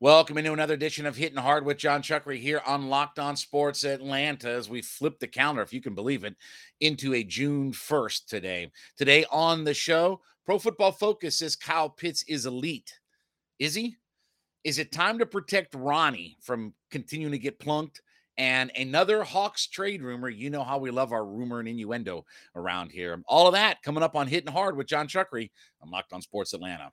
Welcome into another edition of Hitting Hard with Jon Chuckery here on Locked On Sports Atlanta as we flip the calendar, if you can believe it, into a June 1st today. Today on the show, Pro Football Focus says Kyle Pitts is elite. Is he? Is it time to protect Ronnie from continuing to get plunked? And another Hawks trade rumor. You know how we love our rumor and innuendo around here. All of that coming up on Hitting Hard with Jon Chuckery on Locked On Sports Atlanta.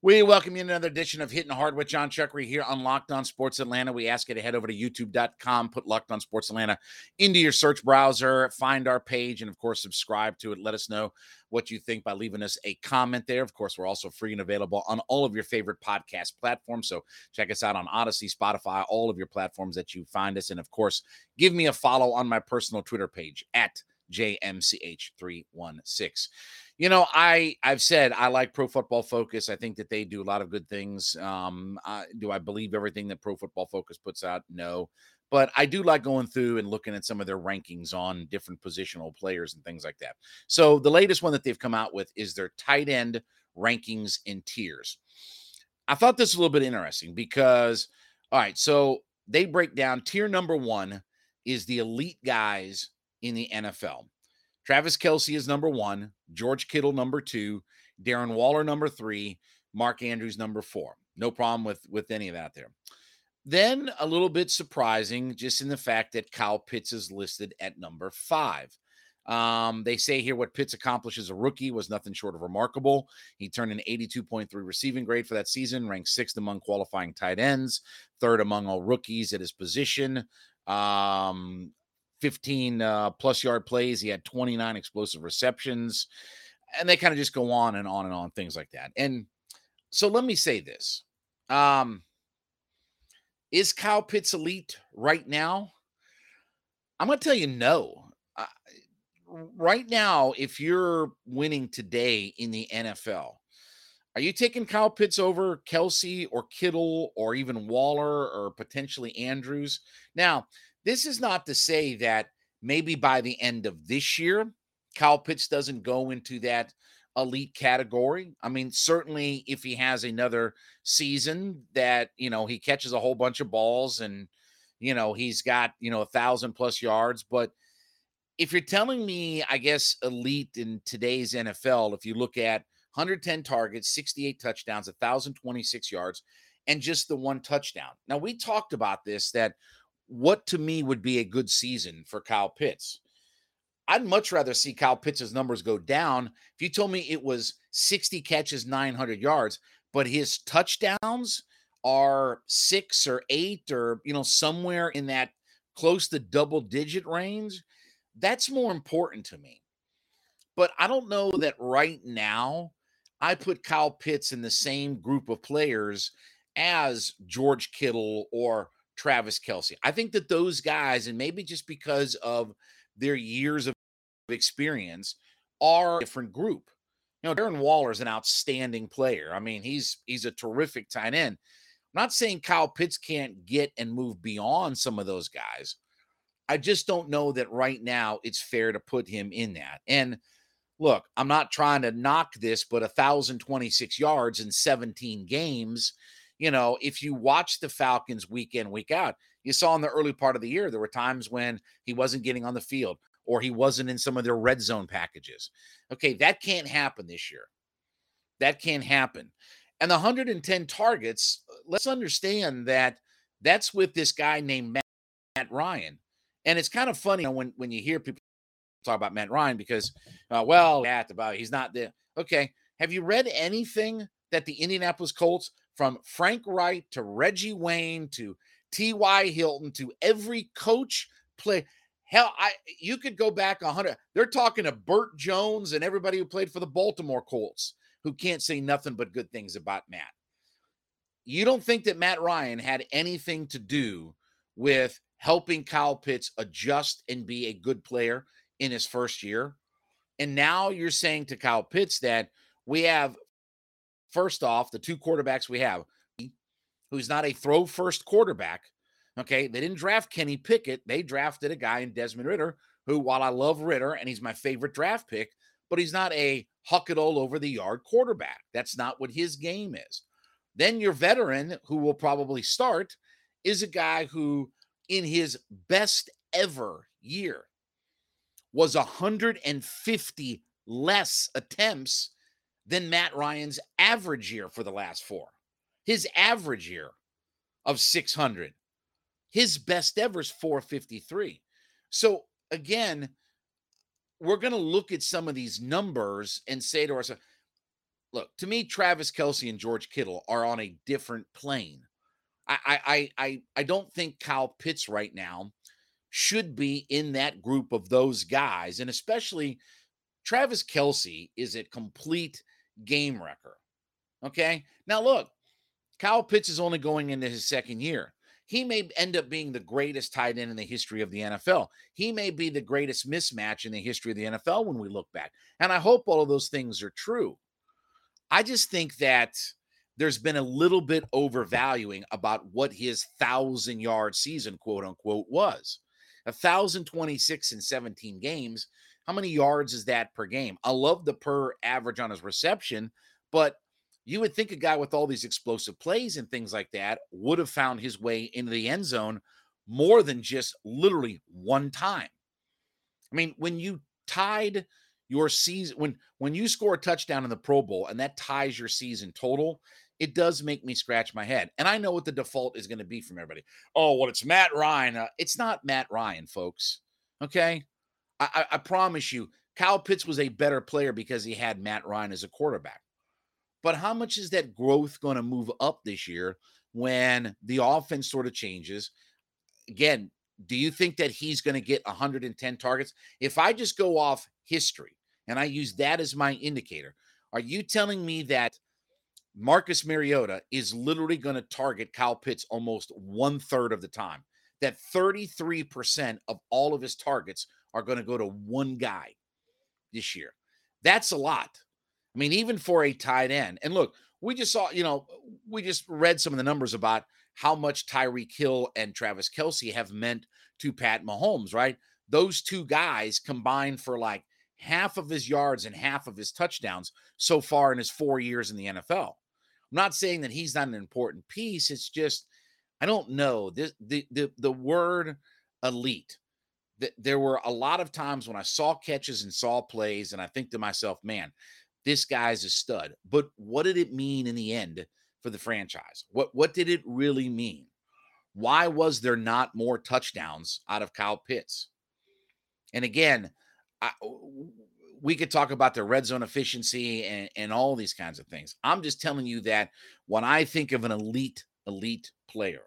We welcome you to another edition of Hitting Hard with Jon Chuckery here on Locked On Sports Atlanta. We ask you to head over to youtube.com, put Locked On Sports Atlanta into your search browser, find our page, and of course, subscribe to it. Let us know what you think by leaving us a comment there. Of course, we're also free and available on all of your favorite podcast platforms. So check us out on Audacy, Spotify, all of your platforms that you find us. And of course, give me a follow on my personal Twitter page at JMCH316 you know i i've said i like pro football focus i think that they do a lot of good things um uh, do i believe everything that pro football focus puts out? No but i do like going through and looking at some of their rankings on different positional players and things like that. So the latest one that they've come out with is their tight end rankings in tiers. I thought this was a little bit interesting because all right so they break down tier number one is the elite guys in the nfl Travis Kelce is number one, George Kittle number two, Darren Waller number three, Mark Andrews number four. No problem with with any of that there. Then a little bit surprising, just in the fact that Kyle Pitts is listed at number five. Um, they say here what Pitts accomplished as a rookie was nothing short of remarkable. He turned an 82.3 receiving grade for that season, ranked sixth among qualifying tight ends, third among all rookies at his position. Um, 15 uh, plus yard plays. He had 29 explosive receptions. And they kind of just go on and on and on, things like that. And so let me say this. Um, is Kyle Pitts elite right now? I'm going to tell you no. Uh, right now, if you're winning today in the NFL, are you taking Kyle Pitts over Kelce or Kittle or even Waller or potentially Andrews? Now, this is not to say that maybe by the end of this year, Kyle Pitts doesn't go into that elite category. I mean, certainly if he has another season that, you know, he catches a whole bunch of balls and, you know, he's got, you know, a thousand plus yards. But if you're telling me, I guess, elite in today's NFL, if you look at 110 targets, 68 touchdowns, 1,026 yards, and just the one touchdown. Now, we talked about this that what to me would be a good season for Kyle Pitts. I'd much rather see Kyle Pitts' numbers go down. If you told me it was 60 catches, 900 yards, but his touchdowns are six or eight or, you know, somewhere in that close to double digit range, that's more important to me. But I don't know that right now I put Kyle Pitts in the same group of players as George Kittle or Travis Kelce. I think that those guys, and maybe just because of their years of experience, are a different group. You know, Darren Waller is an outstanding player. I mean, he's he's a terrific tight end. I'm not saying Kyle Pitts can't get and move beyond some of those guys. I just don't know that right now it's fair to put him in that. And look, I'm not trying to knock this, but 1,026 yards in 17 games you know, if you watch the Falcons week in, week out, you saw in the early part of the year, there were times when he wasn't getting on the field or he wasn't in some of their red zone packages. Okay, that can't happen this year. That can't happen. And the 110 targets, uh, let's understand that that's with this guy named Matt, Matt Ryan. And it's kind of funny when, when you hear people talk about Matt Ryan because, uh, well, Matt, about he's not there. Okay. Have you read anything that the Indianapolis Colts from Frank Reich to Reggie Wayne to T.Y. Hilton to every coach play. Hell, I you could go back a hundred. They're talking to Bert Jones and everybody who played for the Baltimore Colts who can't say nothing but good things about Matt. You don't think that Matt Ryan had anything to do with helping Kyle Pitts adjust and be a good player in his first year? And now you're saying to Kyle Pitts that we have, first off, the two quarterbacks we have, who's not a throw first quarterback. Okay. They didn't draft Kenny Pickett. They drafted a guy in Desmond Ridder, who, while I love Ridder and he's my favorite draft pick, but he's not a huck it all over the yard quarterback. That's not what his game is. Then your veteran, who will probably start, is a guy who, in his best ever year, was 150 less attempts than Matt Ryan's average year for the last four. His average year of 600. His best ever is 453. So again, we're going to look at some of these numbers and say to ourselves, look, to me, Travis Kelce and George Kittle are on a different plane. I I I I don't think Kyle Pitts right now should be in that group of those guys, and especially Travis Kelce is a complete game wrecker. Okay. Now, look, Kyle Pitts is only going into his second year. He may end up being the greatest tight end in the history of the NFL. He may be the greatest mismatch in the history of the NFL when we look back. And I hope all of those things are true. I just think that there's been a little bit overvaluing about what his thousand yard season, quote unquote, was. A thousand twenty six in 17 games. How many yards is that per game? I love the per average on his reception, but you would think a guy with all these explosive plays and things like that would have found his way into the end zone more than just literally one time. I mean, when you tied your season when when you score a touchdown in the Pro Bowl and that ties your season total, it does make me scratch my head. And I know what the default is going to be from everybody. Oh, well, it's Matt Ryan. Uh, it's not Matt Ryan, folks. Okay, I, I, promise you, Kyle Pitts was a better player because he had Matt Ryan as a quarterback. But how much is that growth going to move up this year when the offense sort of changes? Again, do you think that he's going to get 110 targets? If I just go off history and I use that as my indicator, are you telling me that Marcus Mariota is literally going to target Kyle Pitts almost one third of the time? That 33% of all of his targets are going to go to one guy this year. That's a lot. I mean, even for a tight end. And look, we just saw, you know, we just read some of the numbers about how much Tyreek Hill and Travis Kelce have meant to Pat Mahomes, right? Those two guys combined for like half of his yards and half of his touchdowns so far in his four years in the NFL. I'm not saying that he's not an important piece. It's just I don't know this the the the word elite. That there were a lot of times when I saw catches and saw plays, and I think to myself, man, this guy's a stud. But what did it mean in the end for the franchise? What what did it really mean? Why was there not more touchdowns out of Kyle Pitts? And again, I, we could talk about the red zone efficiency and, and all these kinds of things. I'm just telling you that when I think of an elite, elite player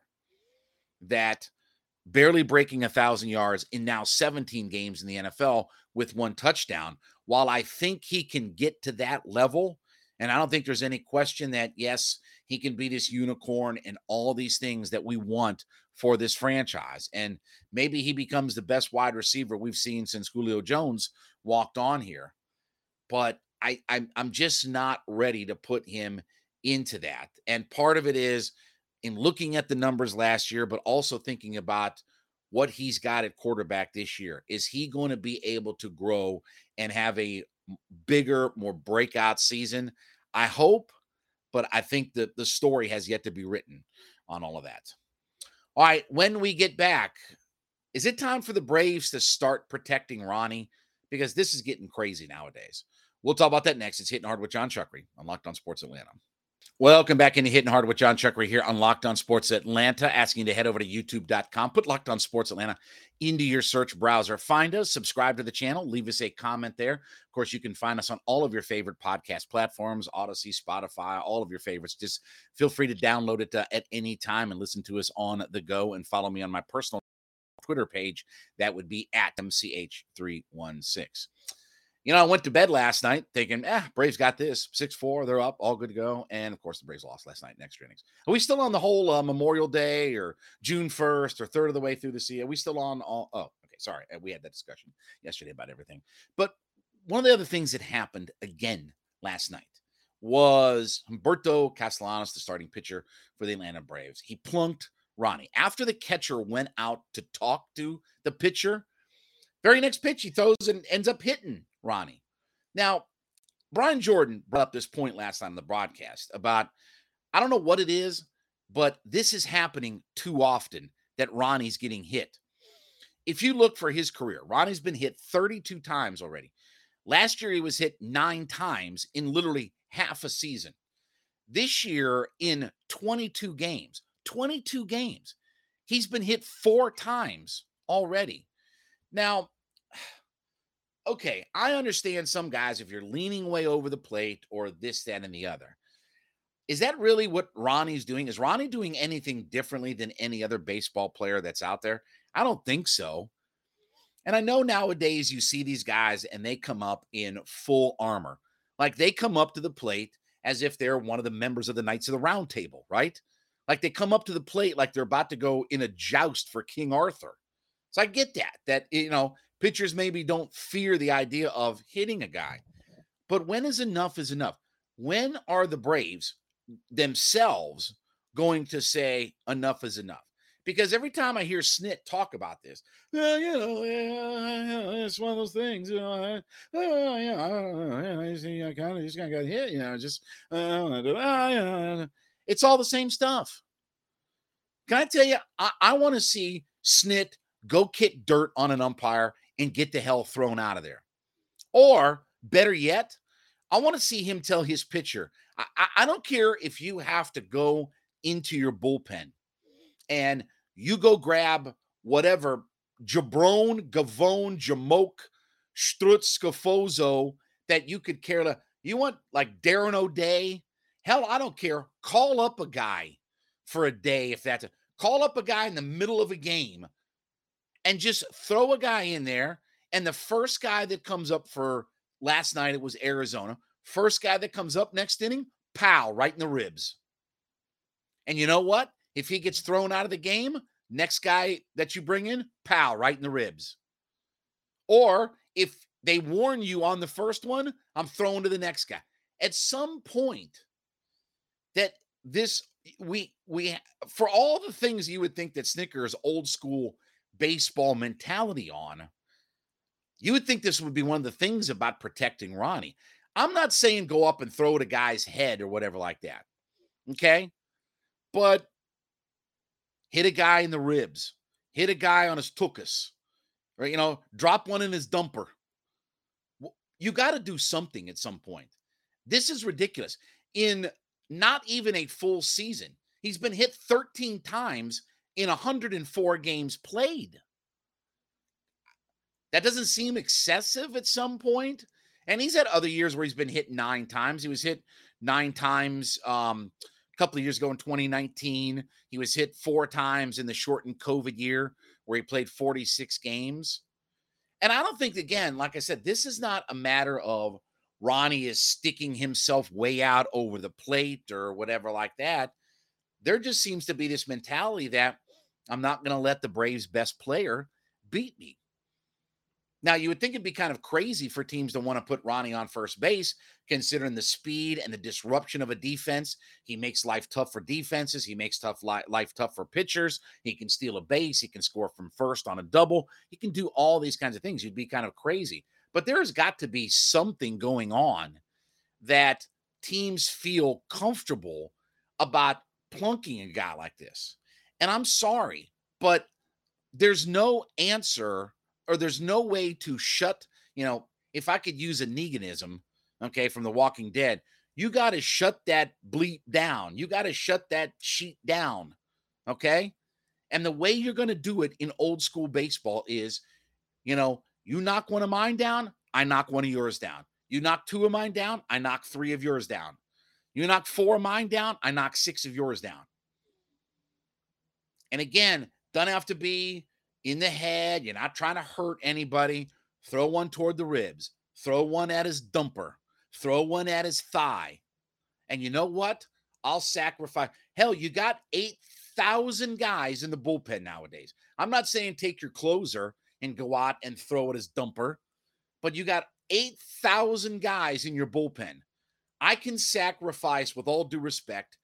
that barely breaking a thousand yards in now 17 games in the NFL with one touchdown, while I think he can get to that level, and I don't think there's any question that, yes, he can be this unicorn and all these things that we want for this franchise. And maybe he becomes the best wide receiver we've seen since Julio Jones walked on here. But I, I'm, I'm just not ready to put him into that. And part of it is in looking at the numbers last year, but also thinking about what he's got at quarterback this year. Is he going to be able to grow and have a bigger, more breakout season? I hope, but I think that the story has yet to be written on all of that. All right, when we get back, is it time for the Braves to start protecting Ronnie? Because this is getting crazy nowadays. We'll talk about that next. It's hitting hard with Jon Chuckery on Locked On Sports Atlanta. Welcome back into Hitting Hard with Jon Chuckery here on Locked On Sports Atlanta. Asking you to head over to youtube.com, put Locked On Sports Atlanta into your search browser. Find us, subscribe to the channel, leave us a comment there. Of course, you can find us on all of your favorite podcast platforms Audacy, Spotify, all of your favorites. Just feel free to download it uh, at any time and listen to us on the go and follow me on my personal Twitter page. That would be at MCH316 you know, I went to bed last night thinking, ah, Braves got this 6 4. They're up, all good to go. And of course, the Braves lost last night in extra innings. Are we still on the whole uh, Memorial Day or June 1st or third of the way through the sea? Are we still on all? Oh, okay. Sorry. Uh, we had that discussion yesterday about everything. But one of the other things that happened again last night was Humberto Castellanos, the starting pitcher for the Atlanta Braves. He plunked Ronnie. After the catcher went out to talk to the pitcher, very next pitch he throws and ends up hitting Ronnie. Now, Brian Jordan brought up this point last time on the broadcast about I don't know what it is, but this is happening too often that Ronnie's getting hit. If you look for his career, Ronnie's been hit 32 times already. Last year, he was hit nine times in literally half a season. This year, in 22 games, 22 games, he's been hit four times already. Now, okay, I understand some guys, if you're leaning way over the plate or this, that, and the other. Is that really what Ronnie's doing? Is Ronnie doing anything differently than any other baseball player that's out there? I don't think so. And I know nowadays you see these guys and they come up in full armor. Like they come up to the plate as if they're one of the members of the Knights of the Round Table, right? Like they come up to the plate like they're about to go in a joust for King Arthur. So I get that, that, you know, pitchers maybe don't fear the idea of hitting a guy. But when is enough is enough? When are the Braves themselves going to say enough is enough? Because every time I hear Snit talk about this, well, you know, yeah, it's one of those things, you know, uh, yeah, I, I kind of just kind of got hit, you know, just, uh, it's all the same stuff. Can I tell you, I, I want to see Snit go kick dirt on an umpire and get the hell thrown out of there. Or better yet, I want to see him tell his pitcher, I, I, don't care if you have to go into your bullpen and you go grab whatever Jabron, Gavone, Jamoke, Strutz, Scafozo that you could care to. You want like Darren O'Day? Hell, I don't care. Call up a guy for a day if that's a call up a guy in the middle of a game and just throw a guy in there. And the first guy that comes up for last night, it was Arizona. First guy that comes up next inning, pow, right in the ribs. And you know what? If he gets thrown out of the game, next guy that you bring in, pow, right in the ribs. Or if they warn you on the first one, I'm thrown to the next guy. At some point, that this we we for all the things you would think that Snitker's old school baseball mentality on, you would think this would be one of the things about protecting Ronnie. I'm not saying go up and throw at a guy's head or whatever like that. Okay. But hit a guy in the ribs, hit a guy on his tuchus, or, you know, drop one in his dumper. You got to do something at some point. This is ridiculous. In not even a full season, he's been hit 13 times in 104 games played. That doesn't seem excessive at some point. And he's had other years where he's been hit nine times. He was hit nine times um, a couple of years ago in 2019. He was hit four times in the shortened COVID year where he played 46 games. And I don't think, again, like I said, this is not a matter of Ronnie is sticking himself way out over the plate or whatever like that. There just seems to be this mentality that I'm not going to let the Braves' best player beat me. Now, you would think it'd be kind of crazy for teams to want to put Ronnie on first base, considering the speed and the disruption of a defense. He makes life tough for defenses. He makes tough li- life tough for pitchers. He can steal a base. He can score from first on a double. He can do all these kinds of things. You'd be kind of crazy. But there's got to be something going on that teams feel comfortable about plunking a guy like this. And I'm sorry, but there's no answer or there's no way to shut, you know, if I could use a Neganism, okay, from The Walking Dead, you got to shut that bleep down. You got to shut that sheet down, okay? And the way you're going to do it in old school baseball is, you know, you knock one of mine down, I knock one of yours down. You knock two of mine down, I knock three of yours down. You knock four of mine down, I knock six of yours down. And again, doesn't have to be in the head. You're not trying to hurt anybody. Throw one toward the ribs, throw one at his dumper, throw one at his thigh. And you know what? I'll sacrifice. Hell, you got 8,000 guys in the bullpen nowadays. I'm not saying take your closer and go out and throw it at his dumper, but you got 8,000 guys in your bullpen. I can sacrifice, with all due respect,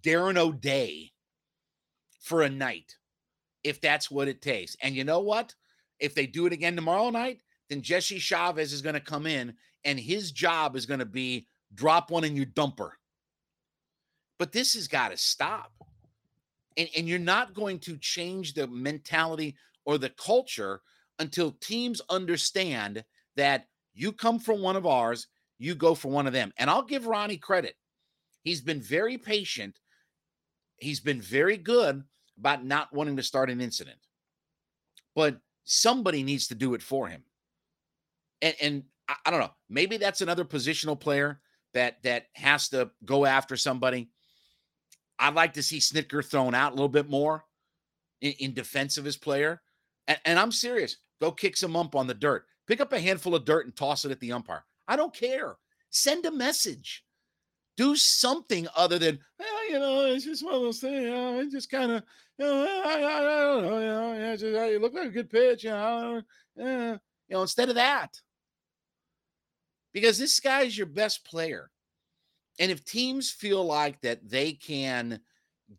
Darren O'Day for a night if that's what it takes. And you know what? If they do it again tomorrow night, then Jesse Chavez is going to come in and his job is going to be drop one in your dumper. But this has got to stop. And, and you're not going to change the mentality or the culture until teams understand that you come from one of ours, you go for one of them. And I'll give Ronnie credit. He's been very patient. He's been very good about not wanting to start an incident. But somebody needs to do it for him. And and I, I don't know, maybe that's another positional player that that has to go after somebody. I'd like to see Snitker thrown out a little bit more in, in defense of his player. And, and I'm serious. Go kick some ump on the dirt. Pick up a handful of dirt and toss it at the umpire. I don't care. Send a message. Do something other than, well, you know, it's just one of those things. You know, it just kind of, you know, I, I, I, don't know, you know, yeah, just, you look like a good pitch, you know, yeah, you know, instead of that. Because this guy is your best player. And if teams feel like that they can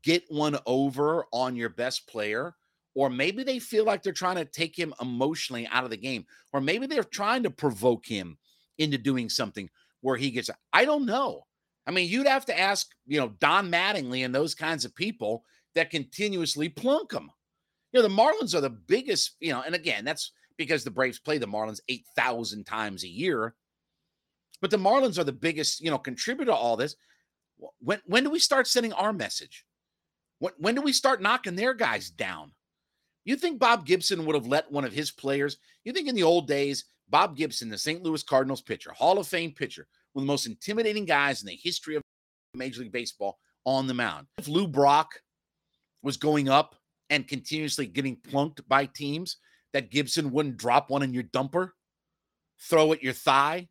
get one over on your best player, or maybe they feel like they're trying to take him emotionally out of the game, or maybe they're trying to provoke him into doing something where he gets, I don't know. I mean, you'd have to ask, you know, Don Mattingly and those kinds of people that continuously plunk them. You know, the Marlins are the biggest, you know, and again, that's because the Braves play the Marlins 8,000 times a year. But the Marlins are the biggest, you know, contributor to all this. When when do we start sending our message? When when do we start knocking their guys down? You think Bob Gibson would have let one of his players? You think in the old days, Bob Gibson, the St. Louis Cardinals pitcher, Hall of Fame pitcher, one of the most intimidating guys in the history of Major League Baseball on the mound. If Lou Brock was going up and continuously getting plunked by teams, that Gibson wouldn't drop one in your dumper, throw at your thigh,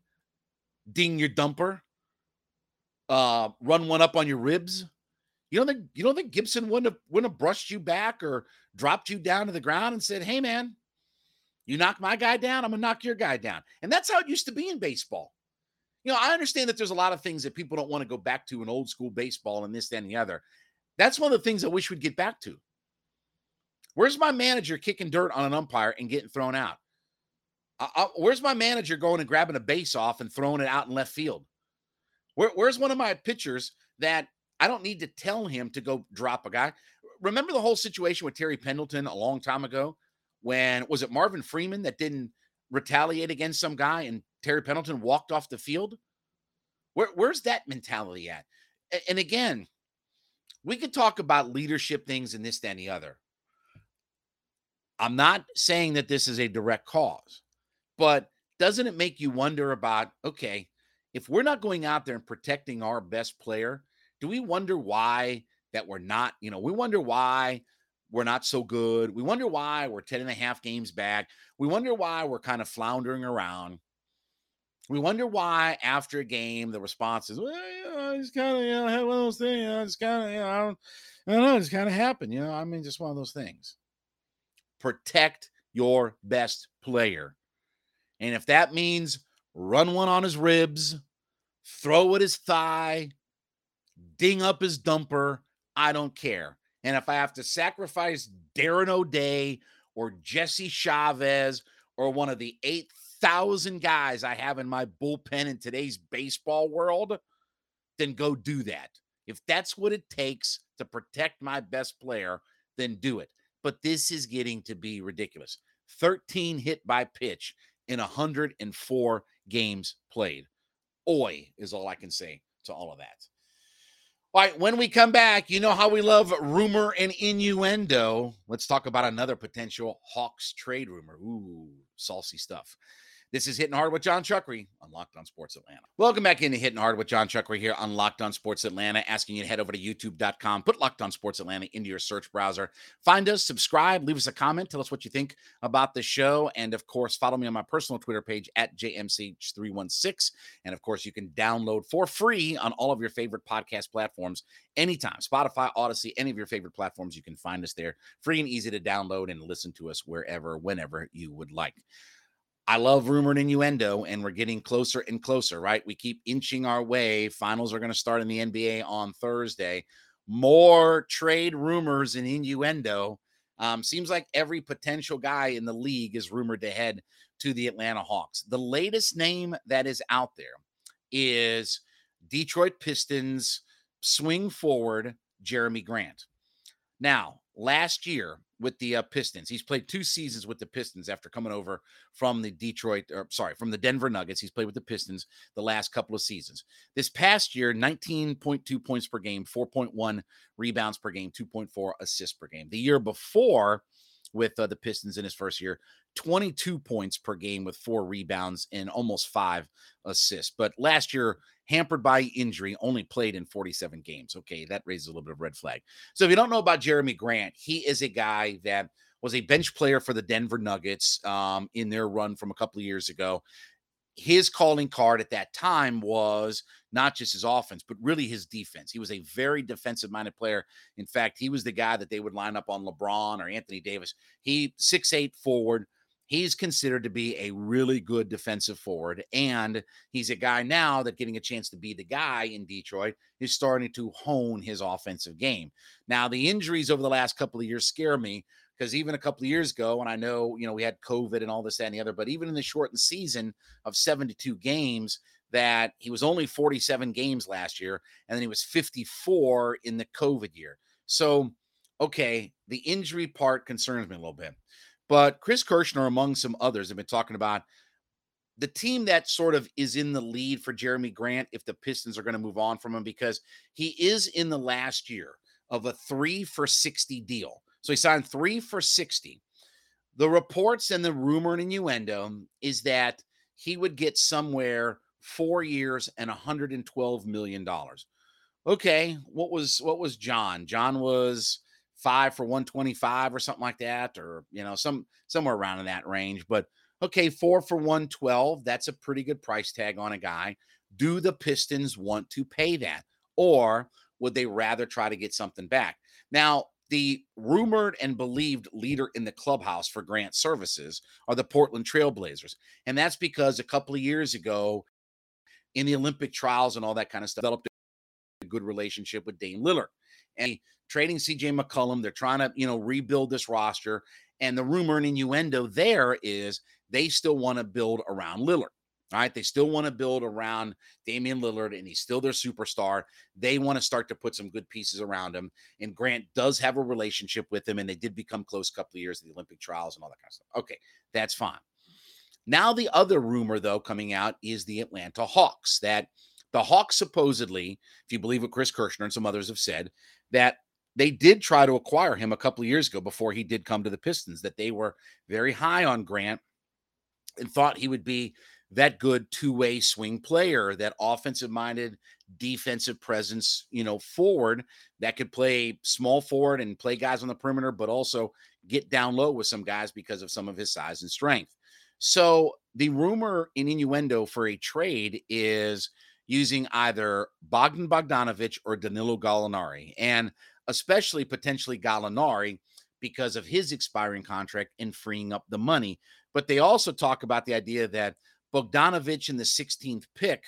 ding your dumper, uh, run one up on your ribs. You don't think you don't think Gibson wouldn't have wouldn't have brushed you back or dropped you down to the ground and said, "Hey, man, you knock my guy down, I'm gonna knock your guy down." And that's how it used to be in baseball. You know, I understand that there's a lot of things that people don't want to go back to in old school baseball and this, that, and the other. That's one of the things I wish we'd get back to. Where's my manager kicking dirt on an umpire and getting thrown out? Uh, uh, where's my manager going and grabbing a base off and throwing it out in left field? Where, where's one of my pitchers that I don't need to tell him to go drop a guy? Remember the whole situation with Terry Pendleton a long time ago when was it Marvin Freeman that didn't retaliate against some guy and Terry Pendleton walked off the field? Where, where's that mentality at? And again, we could talk about leadership things and this, that, and the other. I'm not saying that this is a direct cause. But doesn't it make you wonder about okay, if we're not going out there and protecting our best player, do we wonder why that we're not, you know, we wonder why we're not so good. We wonder why we're 10 and a half games back. We wonder why we're kind of floundering around. We wonder why after a game the response is, well, you know, it's kind of, you know, I had one of those things, you know, it's kind of, you know, I don't, I don't know, it's kind of happened, you know. I mean, just one of those things. Protect your best player. And if that means run one on his ribs, throw at his thigh, ding up his dumper, I don't care. And if I have to sacrifice Darren O'Day or Jesse Chavez or one of the 8,000 guys I have in my bullpen in today's baseball world, then go do that. If that's what it takes to protect my best player, then do it. But this is getting to be ridiculous. 13 hit by pitch in 104 games played. Oi is all I can say to all of that. All right, when we come back, you know how we love rumor and innuendo. Let's talk about another potential Hawks trade rumor. Ooh, saucy stuff. This is Hitting Hard with Jon Chuckery on Locked On Sports Atlanta. Welcome back into Hitting Hard with Jon Chuckery here on Locked On Sports Atlanta, asking you to head over to youtube.com, put Locked On Sports Atlanta into your search browser, find us, subscribe, leave us a comment, tell us what you think about the show, and of course, follow me on my personal Twitter page at JMCH316. And of course, you can download for free on all of your favorite podcast platforms anytime Spotify, Audacy, any of your favorite platforms. You can find us there, free and easy to download and listen to us wherever, whenever you would like. I love rumor and innuendo, and we're getting closer and closer, right? We keep inching our way. Finals are going to start in the NBA on Thursday. More trade rumors and innuendo. Um, seems like every potential guy in the league is rumored to head to the Atlanta Hawks. The latest name that is out there is Detroit Pistons swing forward Jerami Grant. Now, last year with the uh, Pistons, he's played two seasons with the Pistons after coming over from the Detroit, or sorry, from the Denver Nuggets. He's played with the Pistons the last couple of seasons. This past year, 19.2 points per game, 4.1 rebounds per game, 2.4 assists per game. The year before, with uh, the Pistons in his first year, 22 points per game with four rebounds and almost five assists. But last year, hampered by injury, only played in 47 games. Okay, that raises a little bit of red flag. So if you don't know about Jerami Grant, he is a guy that was a bench player for the Denver Nuggets um, in their run from a couple of years ago. His calling card at that time was not just his offense, but really his defense. He was a very defensive minded player. In fact, he was the guy that they would line up on LeBron or Anthony Davis. He six eight forward, he's considered to be a really good defensive forward. And he's a guy now that getting a chance to be the guy in Detroit is starting to hone his offensive game. Now, the injuries over the last couple of years scare me because even a couple of years ago, and I know, you know, we had COVID and all this, that, and the other, but even in the shortened season of 72 games, that he was only 47 games last year, and then he was 54 in the COVID year. So, okay, the injury part concerns me a little bit. But Chris Kirschner, among some others, have been talking about the team that sort of is in the lead for Jerami Grant if the Pistons are going to move on from him because he is in the last year of a three for 60 deal. So he signed three for 60. The reports and the rumor and innuendo is that he would get somewhere four years and 112 million dollars. Okay, what was what was John? John was five for 125 or something like that, or you know, some somewhere around in that range. But okay, four for 112, that's a pretty good price tag on a guy. Do the Pistons want to pay that? Or would they rather try to get something back? Now, the rumored and believed leader in the clubhouse for grant services are the Portland Trailblazers. And that's because a couple of years ago, in the Olympic trials and all that kind of stuff, developed a good relationship with Dame Lillard. And trading CJ McCollum. They're trying to, you know, rebuild this roster. And the rumor and innuendo there is they still want to build around Lillard. All right. They still want to build around Damian Lillard, and he's still their superstar. They want to start to put some good pieces around him. And Grant does have a relationship with him, and they did become close a couple of years at the Olympic trials and all that kind of stuff. Okay, that's fine. Now, the other rumor, though, coming out is the Atlanta Hawks. That the Hawks supposedly, if you believe what Chris Kirschner and some others have said, that they did try to acquire him a couple of years ago before he did come to the Pistons, that they were very high on Grant and thought he would be that good two-way swing player, that offensive-minded defensive presence, you know, forward that could play small forward and play guys on the perimeter, but also get down low with some guys because of some of his size and strength. So the rumor in innuendo for a trade is using either Bogdan Bogdanovich or Danilo Gallinari. And especially potentially Gallinari because of his expiring contract and freeing up the money. But they also talk about the idea that Bogdanovich in the 16th pick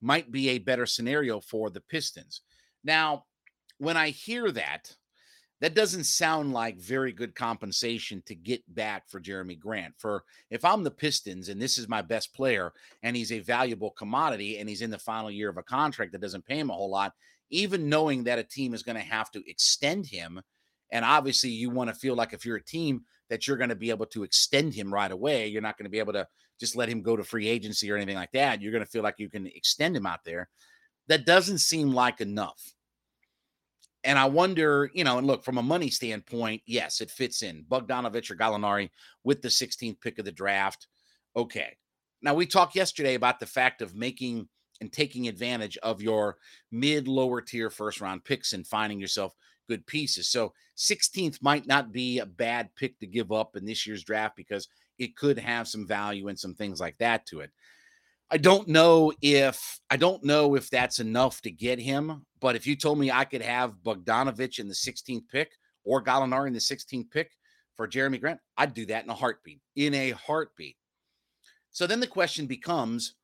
might be a better scenario for the Pistons. Now, when I hear that, that doesn't sound like very good compensation to get back for Jerami Grant. For if I'm the Pistons and this is my best player and he's a valuable commodity and he's in the final year of a contract that doesn't pay him a whole lot, even knowing that a team is going to have to extend him. And obviously, you want to feel like if you're a team that you're going to be able to extend him right away, you're not going to be able to just let him go to free agency or anything like that. You're going to feel like you can extend him out there. That doesn't seem like enough. And I wonder, you know, and look from a money standpoint, yes, it fits in Bogdanovich or Gallinari with the 16th pick of the draft. Okay. Now, we talked yesterday about the fact of making and taking advantage of your mid lower tier first round picks and finding yourself good pieces. So 16th might not be a bad pick to give up in this year's draft because it could have some value and some things like that to it. I don't know if I don't know if that's enough to get him, but if you told me I could have Bogdanovich in the 16th pick or Gallinari in the 16th pick for Jerami Grant, I'd do that in a heartbeat. In a heartbeat. So then the question becomes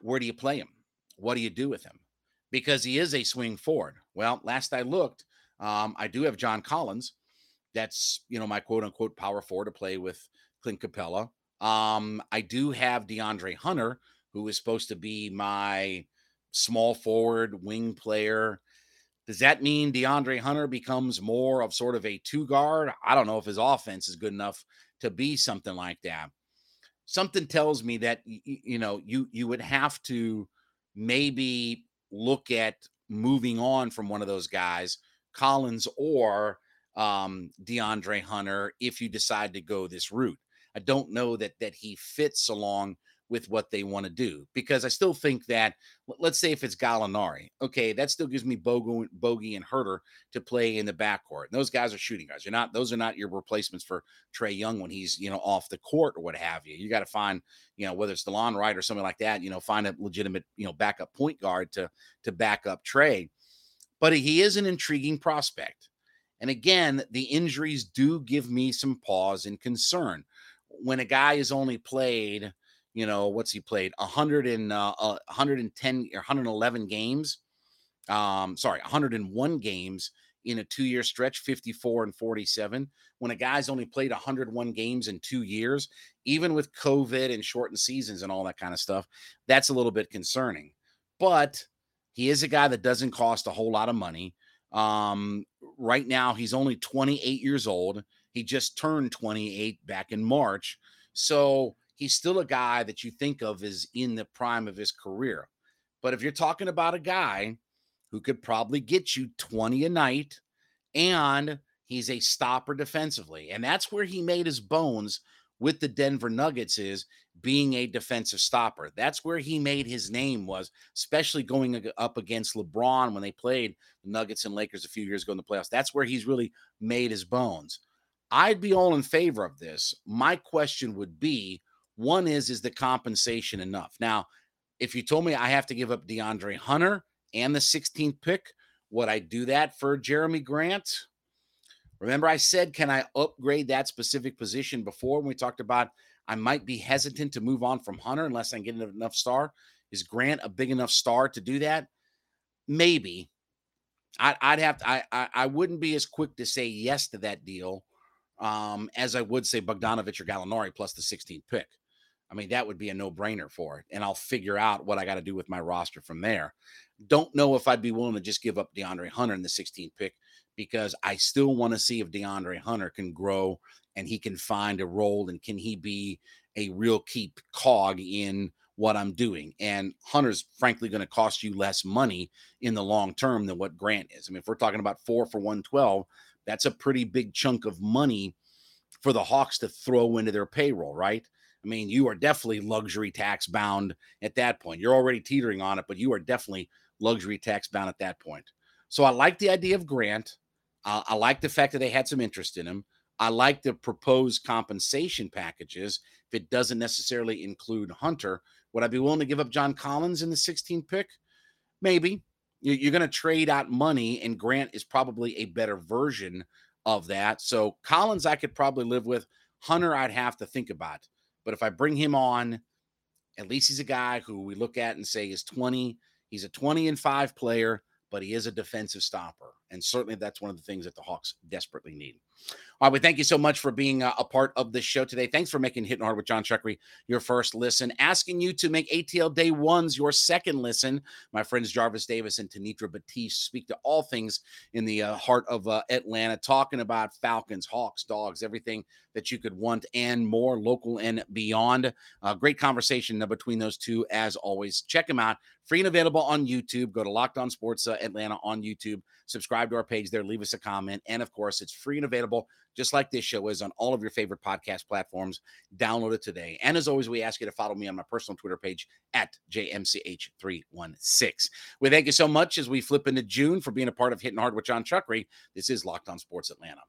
where do you play him? What do you do with him? Because he is a swing forward. Well, last I looked, um, I do have John Collins. That's, you know, my quote unquote power forward to play with Clint Capela. Um, I do have DeAndre Hunter, who is supposed to be my small forward wing player. Does that mean DeAndre Hunter becomes more of sort of a two guard? I don't know if his offense is good enough to be something like that. Something tells me that you know you you would have to maybe look at moving on from one of those guys, Collins or um, DeAndre Hunter, if you decide to go this route. I don't know that that he fits along with what they want to do because I still think that let's say if it's Gallinari, okay, that still gives me Bogey, Bogey and Huerter to play in the backcourt. Those guys are shooting guys. You're not; those are not your replacements for Trae Young when he's you know off the court or what have you. You got to find you know whether it's Delon Wright or something like that. You know, find a legitimate you know backup point guard to to back up Trae. But he is an intriguing prospect. And again, the injuries do give me some pause and concern. When a guy is only played you know, what's he played? 100 and uh, 110 or 111 games. Um, sorry, 101 games in a two-year stretch, 54 and 47. When a guy's only played 101 games in two years, even with COVID and shortened seasons and all that kind of stuff, that's a little bit concerning. But he is a guy that doesn't cost a whole lot of money. Um, right now, he's only 28 years old. He just turned 28 back in March. So he's still a guy that you think of as in the prime of his career. But if you're talking about a guy who could probably get you 20 a night and he's a stopper defensively, and that's where he made his bones with the Denver Nuggets is being a defensive stopper. That's where he made his name was, especially going up against LeBron when they played the Nuggets and Lakers a few years ago in the playoffs. That's where he's really made his bones. I'd be all in favor of this. My question would be one is, is the compensation enough? Now, if you told me I have to give up DeAndre Hunter and the 16th pick, would I do that for Jerami Grant? Remember, I said, can I upgrade that specific position before when we talked about I might be hesitant to move on from Hunter unless I get enough star? Is Grant a big enough star to do that? Maybe. I, would have to, I, I, I wouldn't be as quick to say yes to that deal um, as I would say Bogdanovich or Gallinari plus the 16th pick. I mean, that would be a no brainer for it. And I'll figure out what I got to do with my roster from there. Don't know if I'd be willing to just give up DeAndre Hunter in the 16th pick because I still want to see if DeAndre Hunter can grow and he can find a role and can he be a real key cog in what I'm doing. And Hunter's frankly going to cost you less money in the long term than what Grant is. I mean, if we're talking about four for 112, that's a pretty big chunk of money for the Hawks to throw into their payroll, right? I mean, you are definitely luxury tax bound at that point. You're already teetering on it, but you are definitely luxury tax bound at that point. So I like the idea of Grant. Uh, I like the fact that they had some interest in him. I like the proposed compensation packages. If it doesn't necessarily include Hunter, would I be willing to give up John Collins in the 16th pick? Maybe. You're going to trade out money, and Grant is probably a better version of that. So Collins, I could probably live with. Hunter, I'd have to think about. But if I bring him on, at least he's a guy who we look at and say is 20. He's a 20 and 5 player, but he is a defensive stopper. And certainly that's one of the things that the Hawks desperately need. All right, we thank you so much for being a, a part of the show today. Thanks for making Hitting Hard with Jon Chuckery your first listen. Asking you to make ATL Day Ones your second listen. My friends Jarvis Davis and Tanitra Batiste speak to all things in the uh, heart of uh, Atlanta, talking about Falcons, Hawks, Dogs, everything that you could want and more, local and beyond. Uh, great conversation between those two, as always. Check them out. Free and available on YouTube. Go to Locked On Sports uh, Atlanta on YouTube. Subscribe to our page there. Leave us a comment. And of course, it's free and available just like this show is on all of your favorite podcast platforms. Download it today. And as always, we ask you to follow me on my personal Twitter page at JMCH316. We thank you so much as we flip into June for being a part of Hitting Hard with Jon Chuckery. This is Locked On Sports Atlanta.